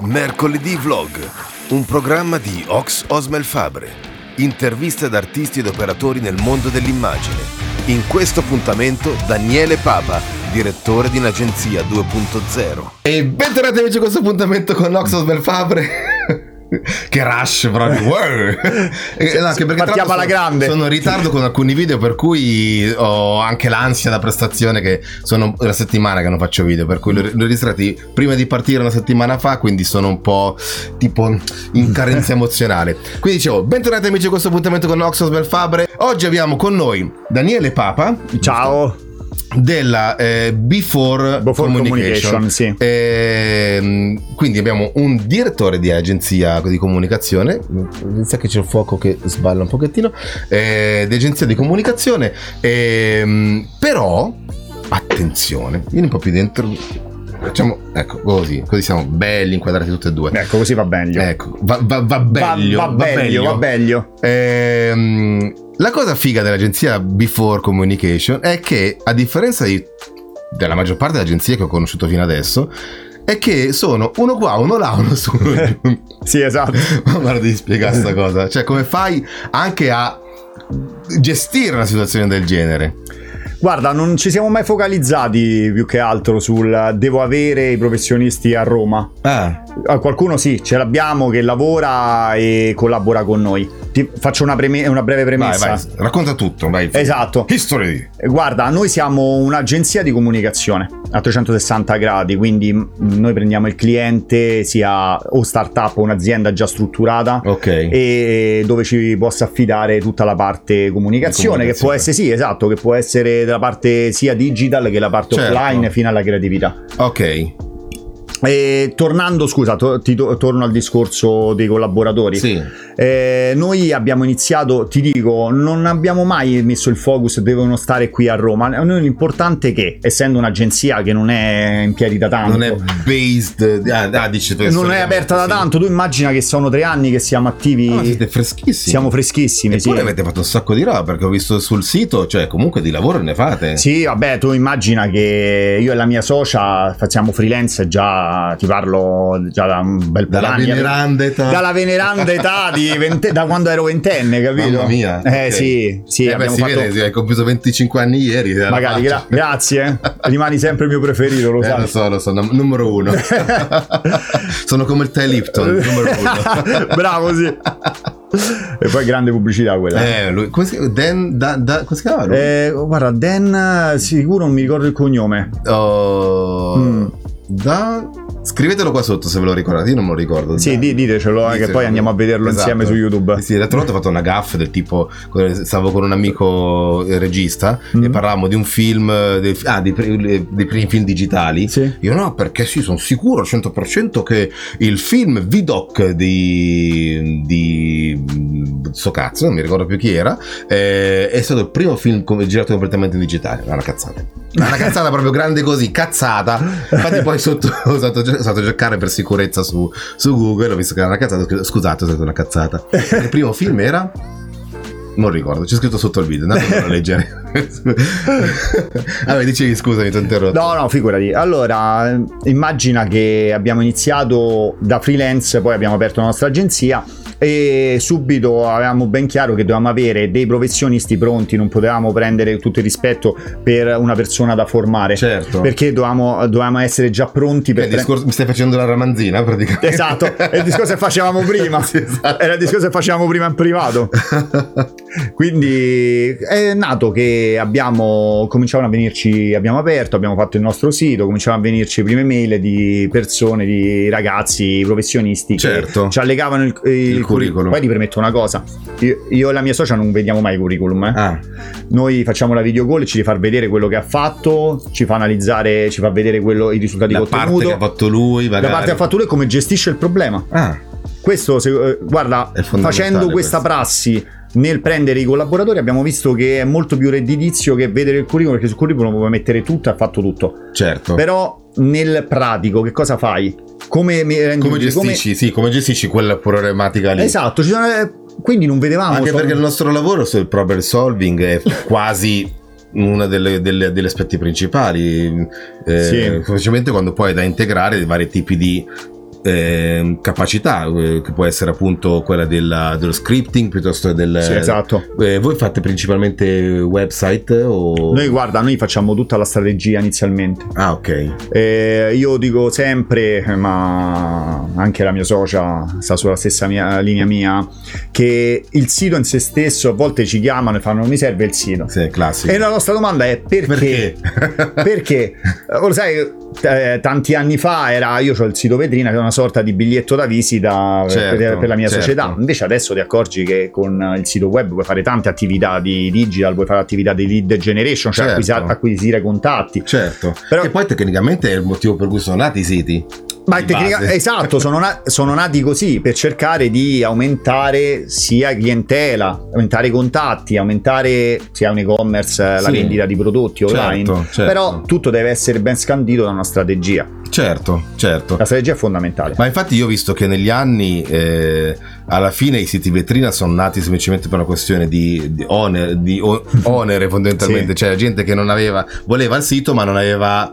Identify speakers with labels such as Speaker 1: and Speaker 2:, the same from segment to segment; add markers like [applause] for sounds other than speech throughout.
Speaker 1: Mercoledì Vlog, un programma di Ox Osmel Fabre. Interviste ad artisti ed operatori nel mondo dell'immagine. In questo appuntamento Daniele Papa, direttore di un'agenzia 2.0.
Speaker 2: E bentornati amici a questo appuntamento con Ox Osmel Fabre. Che rush proprio wow. [laughs]
Speaker 3: Eh, no, anche perché partiamo alla grande.
Speaker 2: sono in ritardo con alcuni video per cui ho anche l'ansia da prestazione che sono una settimana che non faccio video per cui li ho registrati prima di partire una settimana fa quindi sono un po' tipo in carenza [laughs] emozionale. Quindi dicevo bentornati amici a questo appuntamento con Oxos Belfabre. Oggi abbiamo con noi Daniele Papa.
Speaker 3: Ciao
Speaker 2: della eh, Before,
Speaker 3: Before Communication, Communication sì.
Speaker 2: eh, quindi abbiamo un direttore di agenzia di comunicazione inizia che c'è il fuoco che sballa un pochettino eh, di agenzia di comunicazione ehm, però attenzione vieni un po' più dentro Facciamo, ecco, così, così siamo belli inquadrati tutti e due.
Speaker 3: Ecco, così va meglio.
Speaker 2: Ecco, va, va, va meglio.
Speaker 3: Va, va, va meglio, va meglio.
Speaker 2: Ehm, la cosa figa dell'agenzia Before Communication è che, a differenza di, della maggior parte delle agenzie che ho conosciuto fino adesso, è che sono uno qua, uno là, uno su, [laughs]
Speaker 3: sì, esatto. [laughs]
Speaker 2: Ma guarda di spiegare questa cosa. Cioè, come fai anche a gestire una situazione del genere?
Speaker 3: Guarda, non ci siamo mai focalizzati più che altro sul devo avere i professionisti a Roma.
Speaker 2: Ah.
Speaker 3: Qualcuno sì, ce l'abbiamo che lavora e collabora con noi. Ti faccio una, preme- una breve premessa.
Speaker 2: Vai, vai, racconta tutto, vai.
Speaker 3: Esatto.
Speaker 2: History.
Speaker 3: Guarda, noi siamo un'agenzia di comunicazione a 360 gradi, quindi noi prendiamo il cliente sia o startup o un'azienda già strutturata
Speaker 2: okay.
Speaker 3: e dove ci possa affidare tutta la parte comunicazione, comunicazione, che può essere sì, esatto, che può essere della parte sia digital che la parte certo. offline fino alla creatività.
Speaker 2: Ok.
Speaker 3: E tornando, scusa, to- to- torno al discorso dei collaboratori.
Speaker 2: Sì.
Speaker 3: Eh, noi abbiamo iniziato, ti dico, non abbiamo mai messo il focus, devono stare qui a Roma. Noi l'importante è che, essendo un'agenzia che non è in piedi da tanto,
Speaker 2: non è based, ah, ah, dici,
Speaker 3: non è aperta da tanto. Tu immagina che sono tre anni che siamo attivi.
Speaker 2: No, siete freschissimi.
Speaker 3: Siamo freschissimi.
Speaker 2: Eppure sì. avete fatto un sacco di roba perché ho visto sul sito, cioè comunque di lavoro ne fate.
Speaker 3: Sì, vabbè, tu immagina che io e la mia socia facciamo freelance già, ti parlo già da un bel po'
Speaker 2: Dalla veneranda età.
Speaker 3: Dalla veneranda età di vente, da quando ero ventenne, capito?
Speaker 2: Mamma mia.
Speaker 3: Eh okay. sì, sì.
Speaker 2: Eh beh, si fatto... vede, hai compiuto 25 anni ieri.
Speaker 3: Magari, gra- grazie. Rimani sempre il mio preferito, lo
Speaker 2: eh,
Speaker 3: sai.
Speaker 2: Lo so, lo so, numero uno. [laughs] Sono come il Ty Lipton, numero uno. [laughs]
Speaker 3: Bravo, sì. e poi grande pubblicità quella.
Speaker 2: Eh, lui, come si? Dan, da, da, come si chiama?
Speaker 3: Eh, guarda, Dan, sicuro non mi ricordo il cognome.
Speaker 2: Oh, mm. Da... Scrivetelo qua sotto se ve lo ricordate, io non me lo ricordo.
Speaker 3: Sì, di, ditecelo, eh, che poi andiamo a vederlo esatto. insieme su YouTube.
Speaker 2: Sì, l'altra volta ho fatto una gaff del tipo, stavo con un amico eh, regista mm-hmm. e parlavamo di un film, dei, ah, dei, dei, primi film digitali.
Speaker 3: Sì.
Speaker 2: Io no, perché sì, sono sicuro al 100% che il film Vidoc di, di sto cazzo, non mi ricordo più chi era, eh, è stato il primo film girato completamente in digitale. Una cazzata. Una cazzata proprio grande così, cazzata. Infatti poi sotto [laughs] ho stato è stato a cercare per sicurezza su, su Google, ho visto che era una cazzata, scusate, è stata una cazzata. [laughs] Il primo film era non ricordo, c'è scritto sotto il video, andate a leggere. [laughs] Vabbè, dicevi scusami, ti ho interrotto.
Speaker 3: No, no, figurati. Allora, immagina che abbiamo iniziato da freelance, poi abbiamo aperto la nostra agenzia e subito avevamo ben chiaro che dovevamo avere dei professionisti pronti, non potevamo prendere tutto il rispetto per una persona da formare.
Speaker 2: Certo.
Speaker 3: Perché dovevamo, dovevamo essere già pronti per...
Speaker 2: Pre- discorso, mi stai facendo la ramanzina praticamente.
Speaker 3: Esatto, è il discorso che facevamo [laughs] prima. sì, esatto. Era il discorso che facevamo prima in privato. [laughs] Quindi è nato che abbiamo cominciato a venirci, abbiamo aperto, abbiamo fatto il nostro sito, cominciavano a venirci prime mail di persone, di ragazzi, professionisti
Speaker 2: certo.
Speaker 3: che ci allegavano il, il, il curriculum. Poi ti permetto una cosa, io, io, e la mia socia non vediamo mai i curriculum. Eh.
Speaker 2: Ah.
Speaker 3: Noi facciamo la video call, ci fa vedere quello che ha fatto, ci fa analizzare, ci fa vedere quello, i risultati
Speaker 2: la
Speaker 3: ottenuti.
Speaker 2: La parte che ha fatto lui, magari.
Speaker 3: La parte che ha fatto lui e come gestisce il problema.
Speaker 2: Ah.
Speaker 3: Questo, se, eh, guarda, facendo questa questo. prassi nel prendere i collaboratori abbiamo visto che è molto più redditizio che vedere il curriculum perché sul curriculum puoi mettere tutto ha fatto tutto.
Speaker 2: Certo.
Speaker 3: Però nel pratico che cosa fai? come,
Speaker 2: come gestisci come... sì come gestisci quella problematica lì?
Speaker 3: Esatto sono... Eh, quindi non vedevamo
Speaker 2: anche
Speaker 3: solo...
Speaker 2: perché il nostro lavoro sul problem solving è [laughs] quasi uno degli aspetti principali. Eh,
Speaker 3: sì.
Speaker 2: specialmente quando poi hai da integrare vari tipi di eh, capacità, eh, che può essere appunto quella della- dello scripting piuttosto che del...
Speaker 3: Sì, esatto.
Speaker 2: Eh, voi fate principalmente website o...
Speaker 3: Noi guarda, noi facciamo tutta la strategia inizialmente.
Speaker 2: Ah, ok.
Speaker 3: Eh, io dico sempre, ma anche la mia socia sta sulla stessa mia- linea mia, che il sito in se stesso a volte ci chiamano e fanno non mi serve il sito.
Speaker 2: Sì, classico.
Speaker 3: E la nostra domanda è perché?
Speaker 2: Perché? [laughs]
Speaker 3: Perché? Lo sai, eh, tanti anni fa era io ho il sito vetrina che è una sorta di biglietto da visita per-
Speaker 2: Certo,
Speaker 3: per, per la mia
Speaker 2: certo.
Speaker 3: società. Invece adesso ti accorgi che con il sito web puoi fare tante attività di digital, puoi fare attività di lead generation, cioè
Speaker 2: Certo.
Speaker 3: acquisa- acquisire contatti.
Speaker 2: Certo,
Speaker 3: Però-
Speaker 2: che poi tecnicamente è il motivo per cui sono nati i siti.
Speaker 3: Ma tecnica- esatto, sono, na- sono nati così per cercare di aumentare sia clientela, aumentare i contatti, aumentare sia un e-commerce, eh, la
Speaker 2: Sì.
Speaker 3: vendita di prodotti online.
Speaker 2: Certo, certo.
Speaker 3: Però tutto deve essere ben scandito da una strategia.
Speaker 2: Certo, certo.
Speaker 3: La strategia è fondamentale.
Speaker 2: Ma infatti io ho visto che negli anni eh, alla fine i siti vetrina sono nati semplicemente per una questione di, di oner- di [laughs] onere fondamentalmente,
Speaker 3: Sì.
Speaker 2: cioè gente che non aveva, voleva il sito ma non aveva...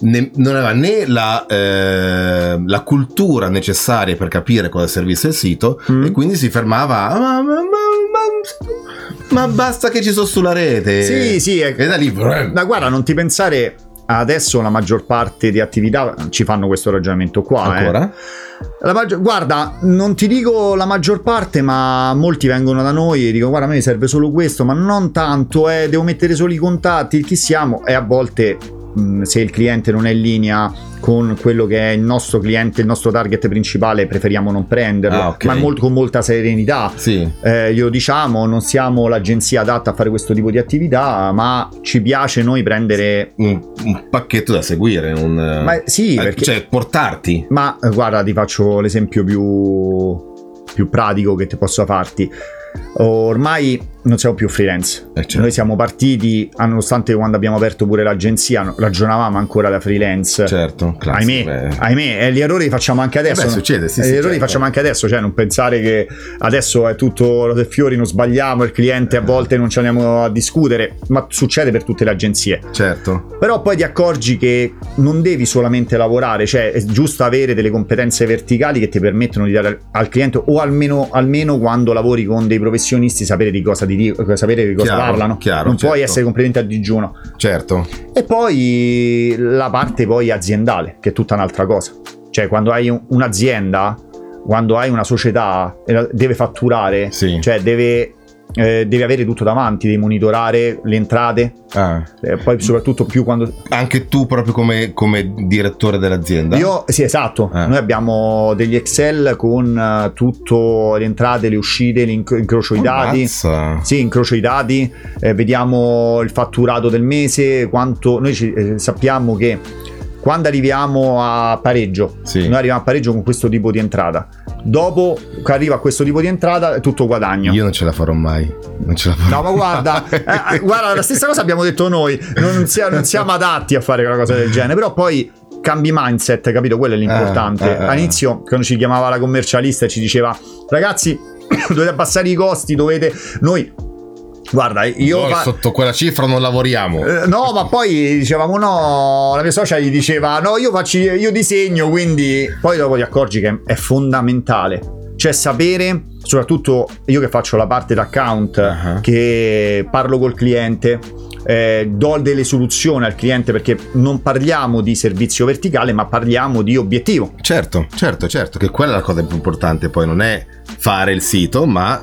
Speaker 2: né- non aveva né la, eh, la cultura necessaria per capire cosa servisse il sito
Speaker 3: Mm.
Speaker 2: e quindi si fermava "Ah, ma, ma- ma- ma- basta che ci sono sulla rete
Speaker 3: Sì, sì, è-
Speaker 2: e da lì
Speaker 3: Ma guarda, non ti pensare. Adesso la maggior parte di attività ci fanno questo ragionamento qua. eh.
Speaker 2: ancora
Speaker 3: La maggior- guarda, non ti dico la maggior parte, ma molti vengono da noi e dicono: Guarda, a me serve solo questo, ma non tanto, eh, devo mettere solo i contatti, chi siamo? E a volte, mh, se il cliente non è in linea con quello che è il nostro cliente, il nostro target principale, preferiamo non prenderlo,
Speaker 2: Ah, ok.
Speaker 3: ma molto- con molta serenità.
Speaker 2: sì
Speaker 3: Eh, glielo diciamo, non siamo l'agenzia adatta a fare questo tipo di attività, ma ci piace noi prendere.
Speaker 2: un, un pacchetto da seguire un,
Speaker 3: Ma sì,
Speaker 2: eh,
Speaker 3: perché.
Speaker 2: cioè portarti
Speaker 3: Ma eh, guarda, ti faccio l'esempio più, più pratico che ti posso farti. Ormai non siamo più freelance.
Speaker 2: Eh, certo.
Speaker 3: Noi siamo partiti, ah, nonostante quando abbiamo aperto pure l'agenzia, ragionavamo ancora da freelance.
Speaker 2: certo classico,
Speaker 3: Ahimè, ahimè, e gli errori li facciamo anche adesso.
Speaker 2: Eh beh, succede, sì,
Speaker 3: E
Speaker 2: sì,
Speaker 3: gli errori li
Speaker 2: certo.
Speaker 3: facciamo anche adesso, cioè non pensare che adesso è tutto rose e fiori, non sbagliamo, il cliente a volte non ci andiamo a discutere, ma succede per tutte le agenzie.
Speaker 2: certo
Speaker 3: Però poi ti accorgi che non devi solamente lavorare, cioè è giusto avere delle competenze verticali che ti permettono di dare al- al cliente o almeno, almeno quando lavori con dei professionisti sapere di cosa, ti di- sapere di cosa
Speaker 2: Chiaro,
Speaker 3: parlano.
Speaker 2: chiaro,
Speaker 3: non puoi
Speaker 2: certo.
Speaker 3: essere completamente a digiuno.
Speaker 2: certo
Speaker 3: E poi la parte poi aziendale, che è tutta un'altra cosa. Cioè quando hai un- un'azienda, quando hai una società, eh, deve fatturare,
Speaker 2: Sì.
Speaker 3: cioè deve, eh, deve avere tutto davanti, devi monitorare le entrate,
Speaker 2: Ah.
Speaker 3: eh, poi soprattutto più quando
Speaker 2: anche tu proprio come, come direttore dell'azienda
Speaker 3: Io, sì, esatto.
Speaker 2: Eh.
Speaker 3: Noi abbiamo degli Excel con eh, tutto le entrate, le uscite, l'inc- incrocio i dati. Sì, incrocio i dati, eh, vediamo il fatturato del mese, quanto noi ci- eh, sappiamo che quando arriviamo a pareggio,
Speaker 2: Sì.
Speaker 3: noi arriviamo a pareggio con questo tipo di entrata. Dopo che arriva a questo tipo di entrata è tutto guadagno.
Speaker 2: io non ce la farò mai non ce la farò
Speaker 3: No, ma guarda, [laughs] eh, eh, guarda, la stessa cosa abbiamo detto noi. Non, sia- non siamo adatti a fare una cosa del genere. Però poi cambi mindset, capito? Quello è l'importante.
Speaker 2: Eh, eh.
Speaker 3: All'inizio, quando ci chiamava la commercialista e ci diceva, ragazzi, [coughs] dovete abbassare i costi, dovete. Noi. Guarda, io.
Speaker 2: Noi
Speaker 3: fa-
Speaker 2: sotto quella cifra non lavoriamo
Speaker 3: eh, No, ma poi dicevamo no, la mia socia gli diceva no, io faccio io disegno, quindi poi dopo ti accorgi che è fondamentale. Cioè sapere, soprattutto io che faccio la parte d'account,
Speaker 2: Ah.
Speaker 3: che parlo col cliente, eh, do delle soluzioni al cliente perché non parliamo di servizio verticale, ma parliamo di obiettivo.
Speaker 2: certo certo certo che quella è la cosa più importante poi non è fare il sito ma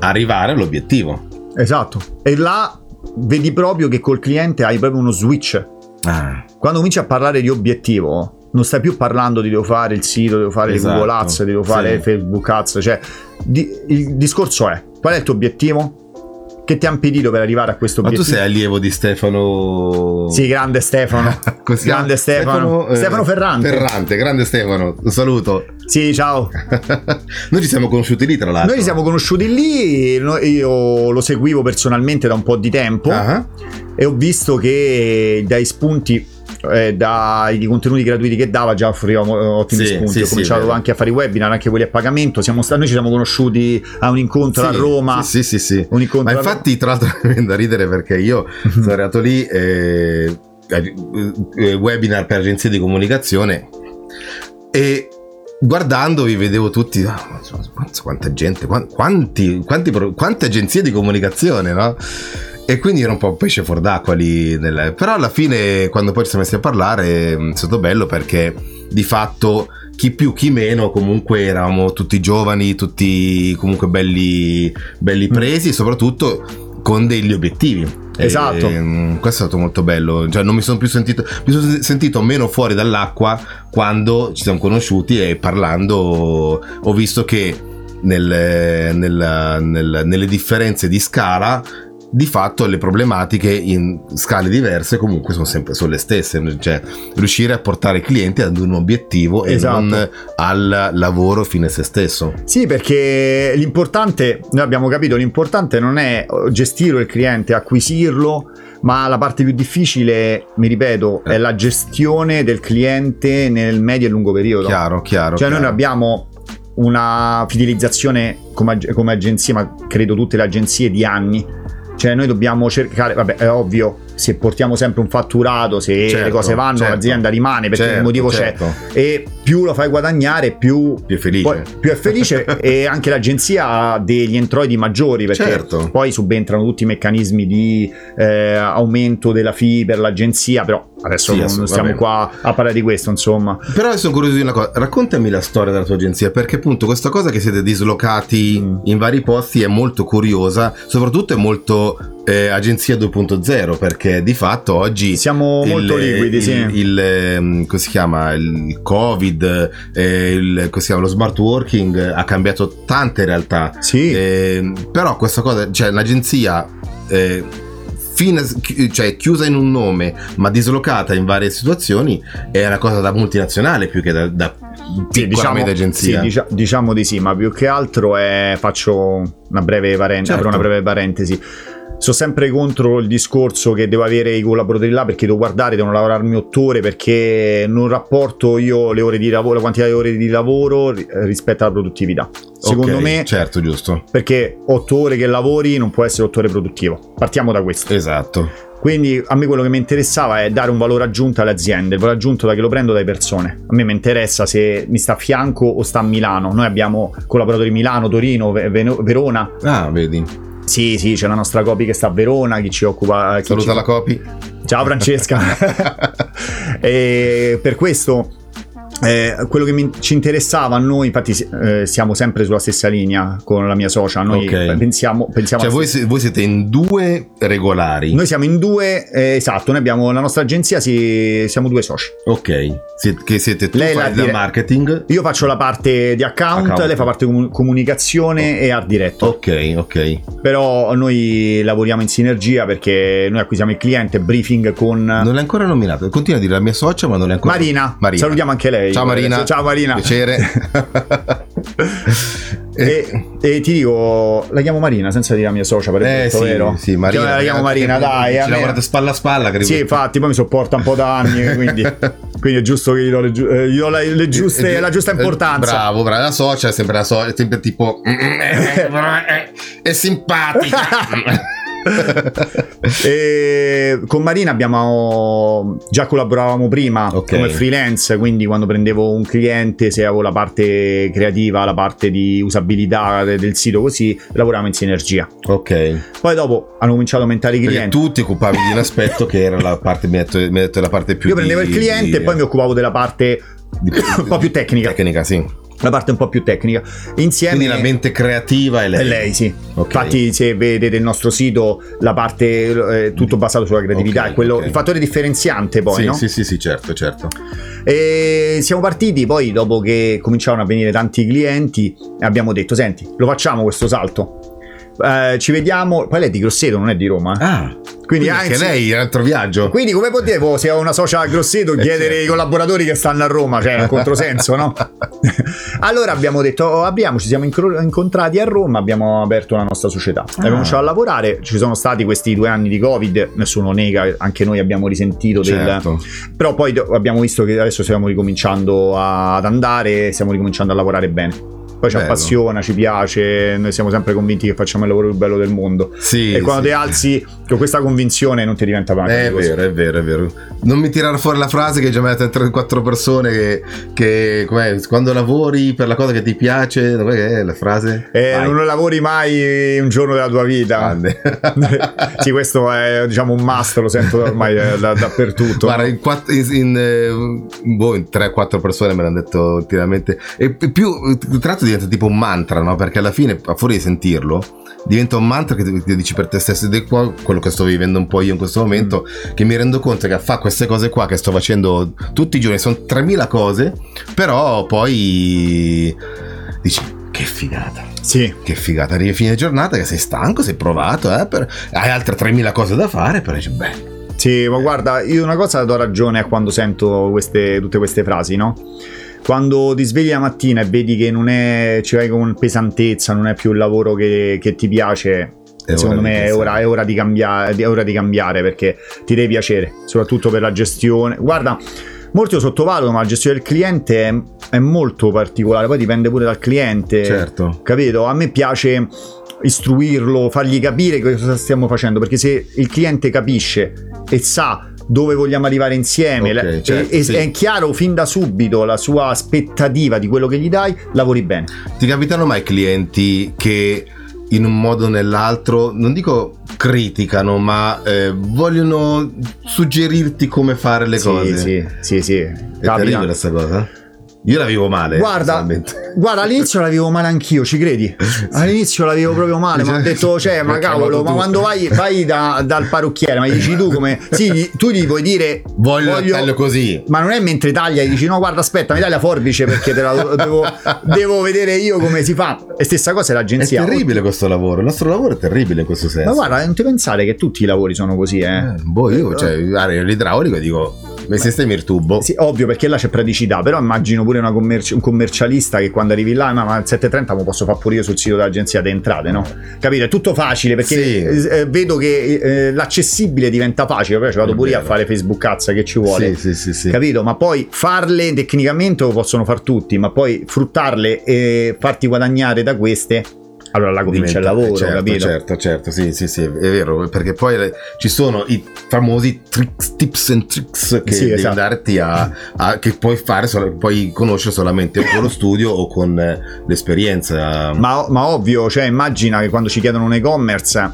Speaker 2: arrivare all'obiettivo
Speaker 3: Esatto. E là vedi proprio che col cliente hai proprio uno switch.
Speaker 2: ah,
Speaker 3: Quando cominci a parlare di obiettivo, non stai più parlando di devo fare il sito, devo fare
Speaker 2: Esatto,
Speaker 3: le Google Ads, devo fare
Speaker 2: sì.
Speaker 3: Facebook Ads, cioè di- il discorso è qual è il tuo obiettivo? Che ti ha impedito per arrivare a questo
Speaker 2: ma tu
Speaker 3: obiettivo?
Speaker 2: sei allievo di Stefano
Speaker 3: Sì, grande Stefano.
Speaker 2: Come si chiama?
Speaker 3: grande Stefano.
Speaker 2: eh,
Speaker 3: Stefano Ferrante.
Speaker 2: Ferrante, grande Stefano, un saluto.
Speaker 3: Sì, ciao. [laughs]
Speaker 2: Noi ci siamo conosciuti lì, tra l'altro.
Speaker 3: Noi ci siamo conosciuti lì, io lo seguivo personalmente da un po' di tempo
Speaker 2: Ah,
Speaker 3: e ho visto che dai spunti eh, dai contenuti gratuiti che dava già offriva mo- ottimi
Speaker 2: Sì,
Speaker 3: spunti
Speaker 2: sì,
Speaker 3: ho
Speaker 2: sì,
Speaker 3: cominciato
Speaker 2: vero.
Speaker 3: anche a fare i webinar anche quelli a pagamento siamo noi ci siamo conosciuti a un incontro
Speaker 2: Sì,
Speaker 3: a Roma
Speaker 2: Sì, sì, sì. sì. Ma infatti, tra l'altro, [laughs] mi viene da ridere perché io sono arrivato lì, eh, eh, eh, webinar per agenzie di comunicazione e guardandovi vedevo tutti, ah, quanta gente, quanti, quanti, quante agenzie di comunicazione, no? E quindi era un po' un pesce fuor d'acqua lì. Nel... Però alla fine, quando poi ci siamo messi a parlare, mm, è stato bello perché di fatto chi più chi meno comunque eravamo tutti giovani, tutti comunque belli, belli mm. presi e soprattutto con degli obiettivi.
Speaker 3: Esatto. E,
Speaker 2: um, questo è stato molto bello. Cioè, non mi sono più sentito. Mi sono sentito meno fuori dall'acqua quando ci siamo conosciuti e parlando ho visto che nel, nel, nel, nelle differenze di scala di fatto le problematiche in scale diverse comunque sono sempre sono le stesse, cioè riuscire a portare i clienti ad un obiettivo esatto. e non al lavoro fine a se stesso.
Speaker 3: Sì, perché l'importante, noi abbiamo capito, l'importante non è gestire il cliente, acquisirlo, ma la parte più difficile, mi ripeto, eh. è la gestione del cliente nel medio e lungo periodo.
Speaker 2: Chiaro, chiaro.
Speaker 3: Cioè
Speaker 2: chiaro.
Speaker 3: noi abbiamo una fidelizzazione come, come agenzia, ma credo tutte le agenzie di anni cioè noi dobbiamo cercare, vabbè è ovvio, se portiamo sempre un fatturato, se certo, le cose vanno, certo. l'azienda rimane perché certo, il motivo certo. c'è. E più lo fai guadagnare, più,
Speaker 2: più è felice. Poi,
Speaker 3: più è felice [laughs] e anche l'agenzia ha degli introiti maggiori perché
Speaker 2: certo.
Speaker 3: poi subentrano tutti i meccanismi di eh, aumento della fee per l'agenzia, però adesso sì, non stiamo qua a parlare di questo, insomma.
Speaker 2: Però adesso sono curioso di una cosa, raccontami la storia della tua agenzia perché appunto questa cosa che siete dislocati mm. in vari posti è molto curiosa, soprattutto è molto eh, agenzia 2.0 perché di fatto oggi
Speaker 3: siamo il, molto liquidi
Speaker 2: il,
Speaker 3: sì.
Speaker 2: il, il, ehm, come si chiama il covid eh, chiama, lo smart working ha cambiato tante realtà
Speaker 3: sì.
Speaker 2: eh, però questa cosa cioè l'agenzia eh, Fine, cioè chiusa in un nome ma dislocata in varie situazioni è una cosa da multinazionale più che da, da sì,
Speaker 3: diciamo,
Speaker 2: agenzia.
Speaker 3: Sì, dicia, diciamo di sì, ma più che altro è, faccio una breve parentesi, certo. una breve parentesi sono sempre contro il discorso che devo avere i collaboratori là perché devo guardare, devono lavorarmi otto ore perché non rapporto io le ore di lavoro, la quantità di ore di lavoro rispetto alla produttività. Secondo okay, me,
Speaker 2: certo, giusto.
Speaker 3: Perché otto ore che lavori non può essere otto ore produttivo. Partiamo da questo.
Speaker 2: Esatto.
Speaker 3: Quindi a me quello che mi interessava è dare un valore aggiunto alle aziende, il valore aggiunto da che lo prendo dalle persone. A me mi interessa se mi sta a fianco o sta a Milano. Noi abbiamo collaboratori Milano, Torino, Verona.
Speaker 2: Ah, vedi.
Speaker 3: Sì, sì, c'è la nostra copy che sta a Verona, chi ci occupa... Chi
Speaker 2: Saluta
Speaker 3: ci...
Speaker 2: la copy.
Speaker 3: Ciao Francesca. [laughs] e per questo eh, quello che mi, ci interessava a noi, infatti eh, siamo sempre sulla stessa linea con la mia socia, noi okay. pensiamo, pensiamo
Speaker 2: Cioè voi, voi, siete in due regolari?
Speaker 3: Noi siamo in due, eh, esatto, noi abbiamo la nostra agenzia, si, siamo due soci.
Speaker 2: Ok, siete, che siete tu lei fai dire- marketing?
Speaker 3: Io faccio la parte di account, account. lei fa parte di comunicazione oh. e art director.
Speaker 2: Ok, ok.
Speaker 3: Però noi lavoriamo in sinergia perché noi acquisiamo il cliente, briefing con...
Speaker 2: Non l'hai ancora nominato, continua a dire la mia socia ma non l'hai ancora...
Speaker 3: Marina, Marina. salutiamo anche lei.
Speaker 2: Ciao Marina.
Speaker 3: Ciao Marina.
Speaker 2: Piacere. [laughs]
Speaker 3: e, e, ti dico, la chiamo Marina senza dire la mia socia, per
Speaker 2: eh, sì,
Speaker 3: vero?
Speaker 2: Sì, Marina.
Speaker 3: Cioè, la chiamo Marina, dai.
Speaker 2: Ci lavorate spalla a spalla. Credo.
Speaker 3: Sì, infatti, poi mi sopporta un po' da anni, [laughs] quindi, quindi è giusto che gli do, le, eh, gli do le, le giuste, la giusta importanza.
Speaker 2: Bravo, bravo. La socia è sempre la socia, è sempre tipo... [laughs] è simpatica.
Speaker 3: E con Marina abbiamo già collaboravamo prima okay. come freelance, quindi quando prendevo un cliente, se avevo la parte creativa, la parte di usabilità del sito, così lavoravamo in sinergia.
Speaker 2: Ok.
Speaker 3: Poi dopo hanno cominciato a aumentare i clienti.
Speaker 2: Perché tu ti occupavi di un aspetto che era la parte, mi detto, mi detto la parte più.
Speaker 3: Io prendevo il cliente di... e poi mi occupavo della parte di, un po' più tecnica.
Speaker 2: Tecnica, sì
Speaker 3: la parte un po' più tecnica. Insieme
Speaker 2: Quindi la mente creativa è lei.
Speaker 3: È lei, sì. Okay. Infatti, se vedete il nostro sito, la parte è eh, tutto basato sulla creatività, okay, è quello, okay. il fattore differenziante poi,
Speaker 2: sì,
Speaker 3: no?
Speaker 2: Sì, sì, sì, certo, certo.
Speaker 3: E siamo partiti poi dopo che cominciavano a venire tanti clienti, abbiamo detto, senti, lo facciamo questo salto eh, ci vediamo. Poi lei è di Grosseto, non è di Roma.
Speaker 2: Ah. Quindi, anche anzi, lei è altro viaggio.
Speaker 3: Quindi, come potevo, se ho una socia a Grosseto, eh chiedere certo. ai collaboratori che stanno a Roma? Cioè, un controsenso, no? [laughs] allora abbiamo detto: oh, apriamo, ci siamo incontrati a Roma, abbiamo aperto la nostra società. Ah. Abbiamo cominciato a lavorare. Ci sono stati questi due anni di Covid, nessuno nega, anche noi abbiamo risentito
Speaker 2: certo.
Speaker 3: del. Però poi abbiamo visto che adesso stiamo ricominciando ad andare, stiamo ricominciando a lavorare bene. Poi ci
Speaker 2: Bello.
Speaker 3: appassiona, ci piace, noi siamo sempre convinti che facciamo il lavoro più bello del mondo.
Speaker 2: Sì,
Speaker 3: e quando
Speaker 2: sì.
Speaker 3: ti alzi con questa convinzione non ti diventa
Speaker 2: È
Speaker 3: faticoso.
Speaker 2: vero, è vero, è vero. Non mi tirare fuori la frase che già mi ha detto 3-4 persone che, che quando lavori per la cosa che ti piace, dov'è la frase?
Speaker 3: Eh, non lavori mai un giorno della tua vita. [laughs] Sì, questo è diciamo un must, lo sento ormai eh, da- dappertutto.
Speaker 2: Guarda,
Speaker 3: no?
Speaker 2: in, quatt- in, in, eh, boh, in 3-4 persone me l'hanno detto ultimamente. E pi- più, tra l'altro diventa tipo un mantra, no? Perché alla fine, a fuori di sentirlo, diventa un mantra che ti, dici per te stesso. Ed è qua quello che sto vivendo un po' io in questo momento,
Speaker 3: Mm.
Speaker 2: che mi rendo conto che fa queste cose qua che sto facendo tutti i giorni, sono 3000 cose, però poi dici che figata.
Speaker 3: Sì,
Speaker 2: Che figata, arrivi a fine giornata che sei stanco, sei provato, eh, per- hai altre 3000 cose da fare, però dici, beh,
Speaker 3: Sì, ma guarda, io una cosa do ragione a quando sento queste, tutte queste frasi, no? Quando ti svegli la mattina e vedi che non è, ci vai con pesantezza, non è più il lavoro che, che ti piace,
Speaker 2: È
Speaker 3: secondo me è ora, è ora di cambiare, è ora di cambiare perché ti deve piacere, soprattutto per la gestione. Guarda, molti lo sottovalutano, ma la gestione del cliente è, è molto particolare, poi dipende pure dal cliente.
Speaker 2: certo.
Speaker 3: Capito? A me piace istruirlo, fargli capire cosa stiamo facendo, perché se il cliente capisce e sa dove vogliamo arrivare insieme
Speaker 2: Ok,
Speaker 3: le-
Speaker 2: certo,
Speaker 3: e
Speaker 2: sì.
Speaker 3: è chiaro fin da subito la sua aspettativa di quello che gli dai, lavori bene.
Speaker 2: Ti capitano mai clienti che in un modo o nell'altro, non dico criticano, ma eh, vogliono suggerirti come fare le
Speaker 3: sì,
Speaker 2: cose?
Speaker 3: sì, sì, sì.
Speaker 2: È
Speaker 3: Capita.
Speaker 2: terribile questa cosa? Io la vivo male.
Speaker 3: Guarda, guarda, all'inizio la vivo male anch'io, ci credi? All'inizio la vivo proprio male, mi ha detto, cioè, ma cavolo, ma quando vai, vai da- dal parrucchiere, ma gli dici tu come... Sì, gli- tu gli puoi dire...
Speaker 2: Voglio, il taglio così.
Speaker 3: Ma non è mentre taglia e dici no guarda aspetta mi dai la forbice perché te la devo, devo vedere io come si fa. E stessa cosa è
Speaker 2: È
Speaker 3: l'agenzia.
Speaker 2: terribile questo lavoro. Il nostro lavoro è terribile in questo senso.
Speaker 3: Ma guarda, non ti pensare che tutti i lavori sono così, eh.
Speaker 2: Eh, boh, io, cioè, l'idraulico dico, mi sistemi il tubo.
Speaker 3: Sì, ovvio perché là c'è praticità, però immagino pure una commerci- un commercialista che quando arrivi là, ma, ma al 7.30 lo posso fare pure io sul sito dell'agenzia di entrate, no? Capito? È tutto facile perché
Speaker 2: Sì.
Speaker 3: eh, eh, vedo che eh, l'accessibile diventa facile, poi ci vado pure io a fare Facebook cazza che ci vuole.
Speaker 2: Sì, sì, sì, sì.
Speaker 3: Capito? Ma poi farle tecnicamente lo possono far tutti, ma poi fruttarle e farti guadagnare da queste, allora là comincia il lavoro,
Speaker 2: certo,
Speaker 3: capito?
Speaker 2: Certo, certo, sì, sì, sì, è vero, perché poi le- ci sono i famosi tricks, tips and tricks che
Speaker 3: Sì,
Speaker 2: devi
Speaker 3: esatto.
Speaker 2: darti a, a- che puoi fare, solo- puoi conoscere solamente con lo studio o con eh, l'esperienza.
Speaker 3: Ma, ma ovvio, cioè immagina che quando ci chiedono un e-commerce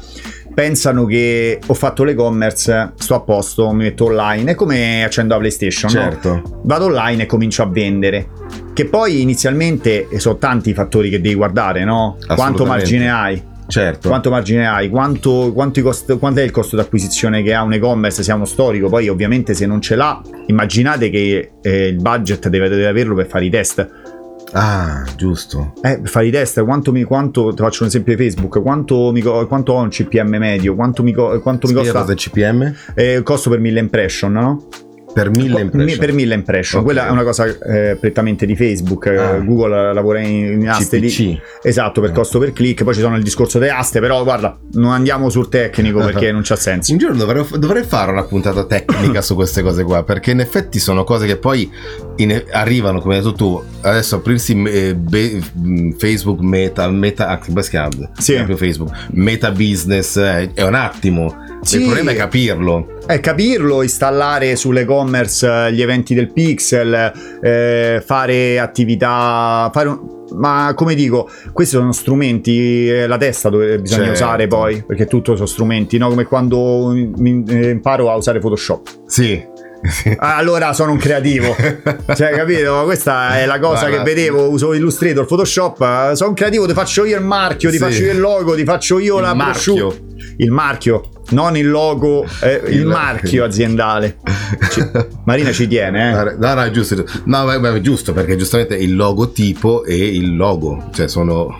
Speaker 3: pensano che ho fatto l'e-commerce, sto a posto, mi metto online, è come accendo la PlayStation, no?
Speaker 2: certo,
Speaker 3: Vado online e comincio a vendere. Che poi inizialmente sono tanti i fattori che devi guardare, no? Quanto margine hai?
Speaker 2: certo.
Speaker 3: Quanto margine hai? Quanto, quanto cost- quanto è il costo d'acquisizione che ha un e-commerce sia uno storico? Poi ovviamente se non ce l'ha, immaginate che eh, il budget deve, deve averlo per fare i test.
Speaker 2: Ah, giusto.
Speaker 3: Eh, per fare i test, quanto mi quanto, ti faccio un esempio di Facebook, quanto, mi, quanto ho un CPM medio, quanto mi, quanto mi costa
Speaker 2: cosa è CPM?
Speaker 3: eh, il costo per mille impression, no?
Speaker 2: Per mille impression.
Speaker 3: Per mille impression,
Speaker 2: Ok.
Speaker 3: quella è una cosa eh, prettamente di Facebook, eh,
Speaker 2: Ah.
Speaker 3: Google lavora in, in aste.
Speaker 2: CPC.
Speaker 3: Esatto, per
Speaker 2: Ah.
Speaker 3: costo per click, poi ci sono il discorso delle aste, però guarda, non andiamo sul tecnico perché non c'ha senso.
Speaker 2: Un giorno dovrei, dovrei fare una puntata tecnica su queste cose qua, perché in effetti sono cose che poi in- arrivano, come hai detto tu, adesso aprirsi eh, be- mh, Facebook Meta, Meta, ah, come si chiama?
Speaker 3: Sì.
Speaker 2: Proprio Facebook, Meta Business, eh, è un attimo.
Speaker 3: Sì.
Speaker 2: Il problema è capirlo.
Speaker 3: È capirlo, installare sull'e-commerce eh, gli eventi del pixel, eh, fare attività, fare un- ma come dico, questi sono strumenti, eh, la testa dove bisogna
Speaker 2: Certo.
Speaker 3: usare poi, perché tutto sono strumenti, no? Come quando eh, imparo a usare Photoshop.
Speaker 2: Sì.
Speaker 3: Ah, Allora sono un creativo, cioè capito? Questa è la cosa
Speaker 2: Guarda.
Speaker 3: che vedevo, uso Illustrator, Photoshop, eh, sono un creativo, ti faccio io il marchio, ti
Speaker 2: Sì.
Speaker 3: faccio io il logo, ti faccio io
Speaker 2: Il
Speaker 3: la
Speaker 2: marchio.
Speaker 3: brochure. Il marchio, non il logo, eh, il,
Speaker 2: Il-
Speaker 3: marchio aziendale. Ci- [laughs] Marina ci tiene, eh.
Speaker 2: No, no, è giusto. No, è giusto perché giustamente il logotipo e il logo, cioè sono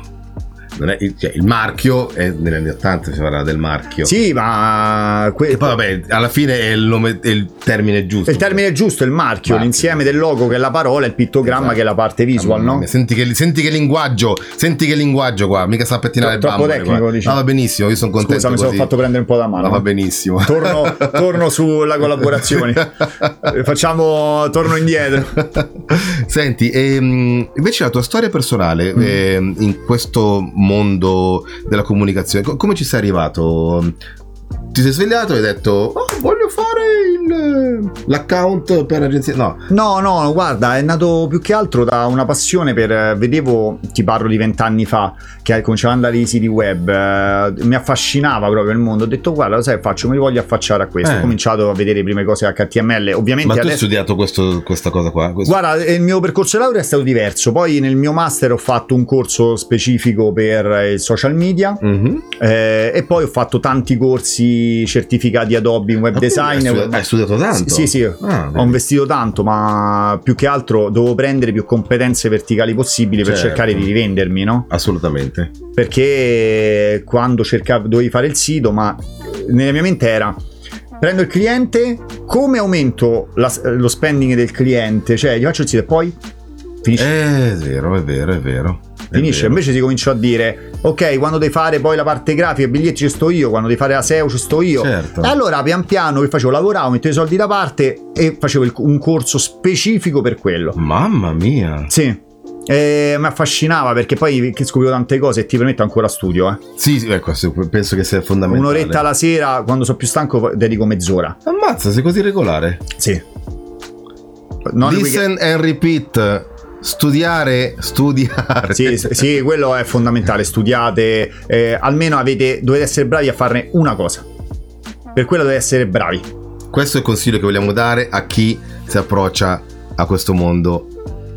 Speaker 2: è, cioè, il marchio è negli anni 80 si parla del marchio.
Speaker 3: Sì, ma que-
Speaker 2: poi vabbè, alla fine è il, nome, è il termine giusto.
Speaker 3: il termine giusto il marchio,
Speaker 2: Marchio.
Speaker 3: l'insieme del logo che è la parola, il pittogramma
Speaker 2: Esatto.
Speaker 3: che è la parte visual,
Speaker 2: Mamma
Speaker 3: no?
Speaker 2: Senti che, senti che linguaggio, senti che linguaggio qua, mica sa pettinare
Speaker 3: Tro-
Speaker 2: il
Speaker 3: troppo
Speaker 2: bambole
Speaker 3: tecnico,
Speaker 2: va benissimo, io sono contento
Speaker 3: Scusa, mi sono
Speaker 2: così.
Speaker 3: fatto prendere un po' da mano.
Speaker 2: No, va
Speaker 3: eh.
Speaker 2: benissimo.
Speaker 3: Torno, [laughs] torno sulla collaborazione. Eh, [laughs] Facciamo, torno indietro.
Speaker 2: Senti, ehm, invece la tua storia personale
Speaker 3: Mm.
Speaker 2: ehm, in questo mondo della comunicazione, co- come ci sei arrivato? Ti sei svegliato e hai detto, "Oh, voglio fare il- l'account per l'agenzia. No,
Speaker 3: No, no, guarda, è nato più che altro da una passione per. eh, Vedevo, ti parlo di vent'anni fa, che cominciavo ad andare ai siti web, eh, mi affascinava proprio il mondo. Ho detto, guarda, lo sai, faccio, mi voglio affacciare a questo.
Speaker 2: Eh.
Speaker 3: Ho cominciato a vedere le prime cose HTML. Ovviamente
Speaker 2: ma tu hai
Speaker 3: adesso.
Speaker 2: studiato questo- questa cosa qua? Questo-
Speaker 3: Guarda, il mio percorso di laurea è stato diverso. Poi nel mio master ho fatto un corso specifico per il social media.
Speaker 2: Mhm.
Speaker 3: eh, e poi ho fatto tanti corsi certificati Adobe in web design.
Speaker 2: Hai studiato, hai studiato tanto?
Speaker 3: Sì, sì,
Speaker 2: Ah,
Speaker 3: ho investito tanto, ma più che altro dovevo prendere più competenze verticali possibili per
Speaker 2: Certo.
Speaker 3: cercare di rivendermi, no?
Speaker 2: Assolutamente.
Speaker 3: Perché quando cercavo, dovevi fare il sito, ma nella mia mente era prendo il cliente, come aumento la- lo spending del cliente? Cioè, gli faccio il sito e poi finisce.
Speaker 2: Eh, È vero, è vero, è vero. È
Speaker 3: Finisce,
Speaker 2: vero.
Speaker 3: invece si cominciò a dire ok quando devi fare poi la parte grafica i biglietti ci sto io quando devi fare la SEO ci sto io
Speaker 2: Certo.
Speaker 3: e allora pian piano che facevo lavoravo mettevo i soldi da parte e facevo il- un corso specifico per quello
Speaker 2: Mamma mia.
Speaker 3: sì e mi affascinava perché poi scoprivo tante cose e ti permetto ancora studio eh.
Speaker 2: Sì, sì, ecco, penso che sia fondamentale.
Speaker 3: un'oretta alla sera quando sono più stanco dedico mezz'ora
Speaker 2: Ammazza, sei così regolare.
Speaker 3: sì non
Speaker 2: Listen and repeat. Studiare, studiare.
Speaker 3: Sì, sì, quello è fondamentale. Studiate, eh, almeno avete, dovete essere bravi a farne una cosa. Per quello dovete essere bravi.
Speaker 2: Questo è il consiglio che vogliamo dare a chi si approccia a questo mondo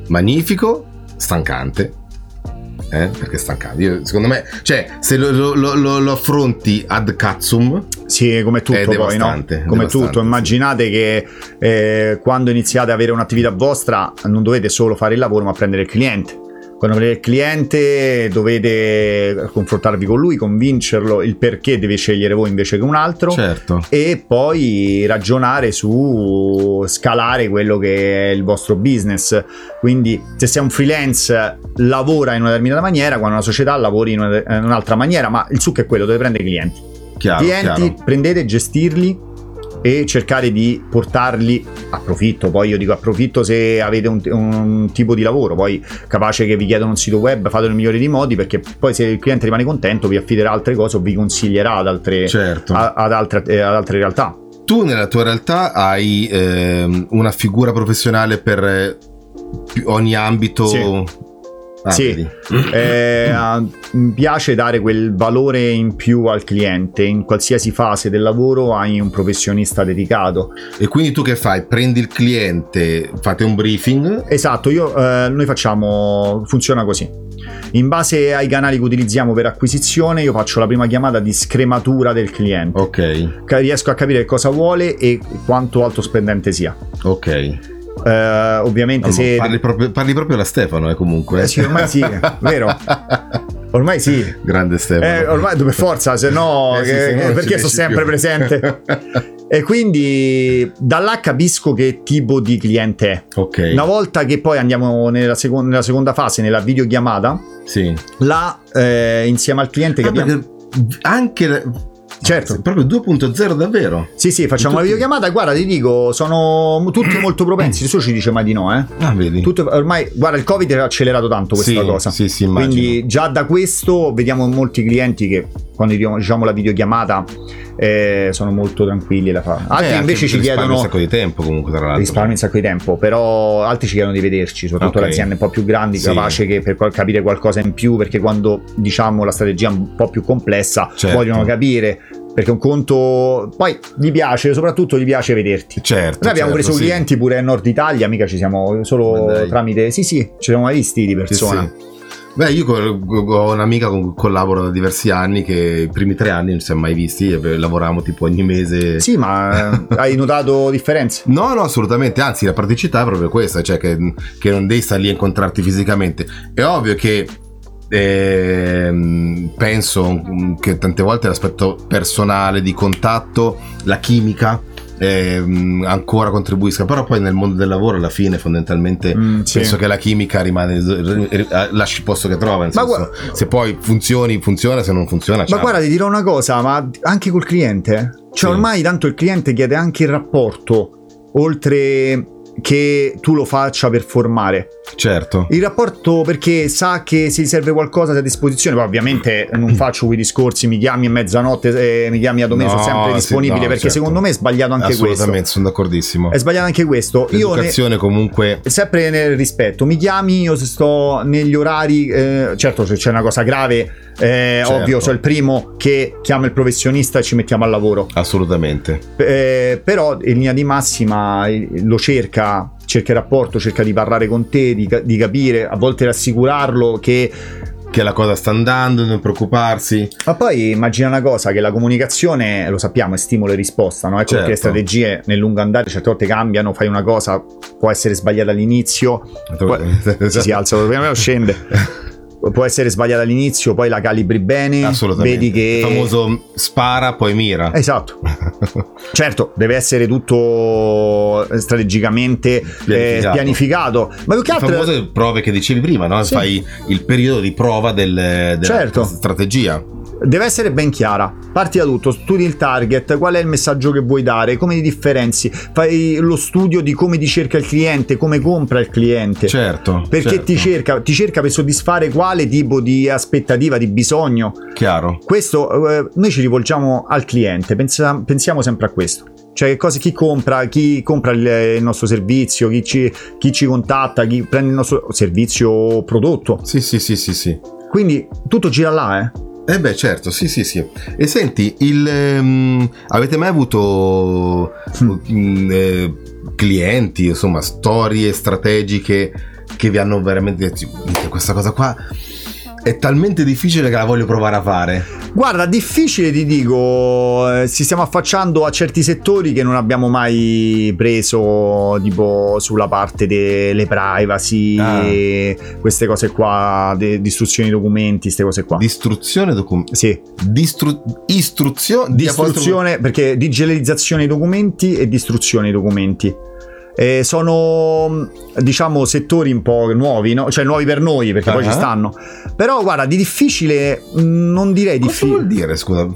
Speaker 2: magnifico, stancante. Eh? Perché è stancante. Io, secondo me, cioè, se lo, lo- lo- lo- lo affronti ad cazzum,
Speaker 3: Sì, come tutto poi, no? Come
Speaker 2: devastante,
Speaker 3: tutto. Immaginate che eh, quando iniziate ad avere un'attività vostra non dovete solo fare il lavoro, ma prendere il cliente. Quando prendete il cliente dovete confrontarvi con lui, convincerlo il perché deve scegliere voi invece che un altro.
Speaker 2: certo.
Speaker 3: e poi ragionare su scalare quello che è il vostro business. Quindi, se sei un freelance, lavora in una determinata maniera, quando una società lavori in, una- in un'altra maniera, ma il succo è quello, dove prendere clienti.
Speaker 2: Chiaro,
Speaker 3: clienti,
Speaker 2: chiaro.
Speaker 3: prendete, gestirli e cercare di portarli a profitto. Poi io dico a profitto se avete un, un tipo di lavoro, poi capace che vi chiedono un sito web, fatelo nel migliore dei modi, perché poi se il cliente rimane contento vi affiderà altre cose o vi consiglierà ad altre,
Speaker 2: Certo.
Speaker 3: a- ad altre, eh, ad altre realtà.
Speaker 2: Tu nella tua realtà hai ehm, una figura professionale per eh, ogni ambito.
Speaker 3: Sì.
Speaker 2: Ah,
Speaker 3: Sì. Eh, mi piace dare quel valore in più al cliente. In qualsiasi fase del lavoro hai un professionista dedicato.
Speaker 2: E quindi tu che fai? Prendi il cliente, fate un briefing.
Speaker 3: Esatto, io, eh, noi facciamo, funziona così. In base ai canali che utilizziamo per acquisizione, io faccio la prima chiamata di scrematura del cliente.
Speaker 2: Ok,
Speaker 3: Riesco a capire cosa vuole e quanto alto spendente sia.
Speaker 2: ok.
Speaker 3: Eh, ovviamente
Speaker 2: Ma
Speaker 3: se...
Speaker 2: parli, proprio, parli proprio alla Stefano, eh, comunque.
Speaker 3: Eh sì, ormai sì, [laughs] vero. Ormai sì.
Speaker 2: Grande Stefano.
Speaker 3: Eh, ormai per forza, se no, [laughs]
Speaker 2: Eh sì, se no non
Speaker 3: perché
Speaker 2: riesci
Speaker 3: sempre
Speaker 2: più.
Speaker 3: presente. [laughs] e quindi da là capisco che tipo di cliente è.
Speaker 2: ok.
Speaker 3: Una volta che poi andiamo nella, seco- nella seconda fase, nella videochiamata,
Speaker 2: Sì.
Speaker 3: là eh, insieme al cliente
Speaker 2: Ah,
Speaker 3: capiamo.
Speaker 2: anche
Speaker 3: Certo.
Speaker 2: proprio 2.0 davvero.
Speaker 3: Sì, sì, facciamo una
Speaker 2: Tutti-
Speaker 3: videochiamata. Guarda, ti dico, sono tutti molto propensi. Nessuno ci dice mai di no, eh.
Speaker 2: Ah, vedi.
Speaker 3: Tutto- ormai, guarda, il Covid ha accelerato tanto questa
Speaker 2: sì,
Speaker 3: cosa.
Speaker 2: Sì, sì, immagino.
Speaker 3: Quindi già da questo vediamo molti clienti che quando diciamo la videochiamata eh, sono molto tranquilli la fa.
Speaker 2: Eh,
Speaker 3: Altri
Speaker 2: anche
Speaker 3: invece ci
Speaker 2: risparmi
Speaker 3: chiedono
Speaker 2: un sacco di tempo comunque tra l'altro.
Speaker 3: risparmi un sacco di tempo, però altri ci chiedono di vederci, soprattutto
Speaker 2: Ok.
Speaker 3: le aziende un po' più grandi,
Speaker 2: Sì.
Speaker 3: capace che per capire qualcosa in più, perché quando diciamo la strategia è un po' più complessa
Speaker 2: Certo.
Speaker 3: vogliono capire perché un conto poi gli piace, soprattutto gli piace vederti.
Speaker 2: Certo.
Speaker 3: Noi abbiamo
Speaker 2: certo,
Speaker 3: preso
Speaker 2: sì.
Speaker 3: clienti pure a Nord Italia, mica ci siamo solo tramite Sì, sì, ci siamo mai visti di
Speaker 2: Sì,
Speaker 3: persona.
Speaker 2: sì. Beh, io ho un'amica con cui collaboro da diversi anni che i primi tre anni non ci siamo mai visti lavoravamo tipo ogni mese.
Speaker 3: Sì, ma eh, hai notato differenze? [laughs]
Speaker 2: No, no, assolutamente, anzi la praticità è proprio questa, cioè che, che non devi stare lì a incontrarti fisicamente. È ovvio che ehm, penso che tante volte l'aspetto personale di contatto, la chimica ehm, ancora contribuisca, però poi nel mondo del lavoro alla fine fondamentalmente
Speaker 3: Mm, sì.
Speaker 2: penso che la chimica rimane lasci il posto che trova, senso,
Speaker 3: guarda-
Speaker 2: se poi funzioni funziona, se non funziona
Speaker 3: Ma
Speaker 2: ciao.
Speaker 3: guarda, ti dirò una cosa, ma anche col cliente, cioè
Speaker 2: Sì.
Speaker 3: ormai tanto il cliente chiede anche il rapporto, oltre che tu lo faccia per formare.
Speaker 2: Certo.
Speaker 3: Il rapporto perché sa che se gli serve qualcosa sei a disposizione, poi ovviamente non faccio quei discorsi, mi chiami a mezzanotte, eh, mi chiami a domenica,
Speaker 2: No,
Speaker 3: sono sempre
Speaker 2: sì,
Speaker 3: disponibile,
Speaker 2: no,
Speaker 3: perché
Speaker 2: certo.
Speaker 3: secondo me è sbagliato anche questo.
Speaker 2: Assolutamente, sono d'accordissimo.
Speaker 3: È sbagliato anche questo. Io ne-
Speaker 2: L'educazione comunque
Speaker 3: sempre nel rispetto, mi chiami io se sto negli orari, eh, certo se c'è una cosa grave, eh,
Speaker 2: Certo.
Speaker 3: ovvio sono il primo che chiama il professionista e ci mettiamo al lavoro.
Speaker 2: assolutamente.
Speaker 3: Eh, però in linea di massima lo cerca, cerca il rapporto, cerca di parlare con te, di, di capire, a volte rassicurarlo che...
Speaker 2: Che la cosa sta andando, non preoccuparsi.
Speaker 3: Ma poi immagina una cosa, che la comunicazione, lo sappiamo, è stimolo e risposta, no? Ecco
Speaker 2: Certo.
Speaker 3: perché le strategie nel lungo andare certe volte cambiano, fai una cosa, può essere sbagliata all'inizio, poi si, si alza, [laughs] scende. [laughs] Può essere sbagliata all'inizio, poi la calibri bene,
Speaker 2: Assolutamente.
Speaker 3: vedi che...
Speaker 2: Il famoso spara, poi mira.
Speaker 3: Esatto. [laughs] Certo, deve essere tutto strategicamente eh,
Speaker 2: Pianificato.
Speaker 3: pianificato. Ma più che
Speaker 2: Le
Speaker 3: altro...
Speaker 2: famose prove che dicevi prima, no?
Speaker 3: Sì.
Speaker 2: Fai il periodo di prova del, della
Speaker 3: Certo.
Speaker 2: strategia.
Speaker 3: Deve essere ben chiara. Parti da tutto, studi il target, qual è il messaggio che vuoi dare, come ti differenzi, fai lo studio di come ti cerca il cliente, come compra il cliente.
Speaker 2: Certo.
Speaker 3: Perché
Speaker 2: certo.
Speaker 3: ti cerca? Ti cerca per soddisfare quale tipo di aspettativa, di bisogno.
Speaker 2: Chiaro.
Speaker 3: Questo eh, noi ci rivolgiamo al cliente, pensa- pensiamo sempre a questo. Cioè, cosa, chi compra, chi compra il, il nostro servizio, chi ci, chi ci contatta, chi prende il nostro servizio o prodotto.
Speaker 2: Sì, sì, sì, sì, sì.
Speaker 3: Quindi tutto gira là, eh.
Speaker 2: Eh beh, certo, sì, sì, sì. E senti, il, ehm, avete mai avuto mm, eh, clienti, insomma, storie strategiche che vi hanno veramente detto, "Minchia, questa cosa qua è talmente difficile che la voglio provare a fare.
Speaker 3: Guarda, difficile ti dico, eh, ci stiamo affacciando a certi settori che non abbiamo mai preso, tipo sulla parte delle privacy,
Speaker 2: Ah.
Speaker 3: queste cose qua, de- distruzione di documenti, queste cose qua.
Speaker 2: Distruzione documenti.
Speaker 3: sì,
Speaker 2: Distru- istruzione.
Speaker 3: distruzione, perché digitalizzazione dei documenti e distruzione dei documenti. Eh, sono diciamo settori un po' nuovi, no? cioè nuovi per noi perché poi
Speaker 2: Ah.
Speaker 3: ci stanno. Però guarda, di difficile mh, non direi
Speaker 2: Cosa
Speaker 3: difficile.
Speaker 2: vuol dire, scusa?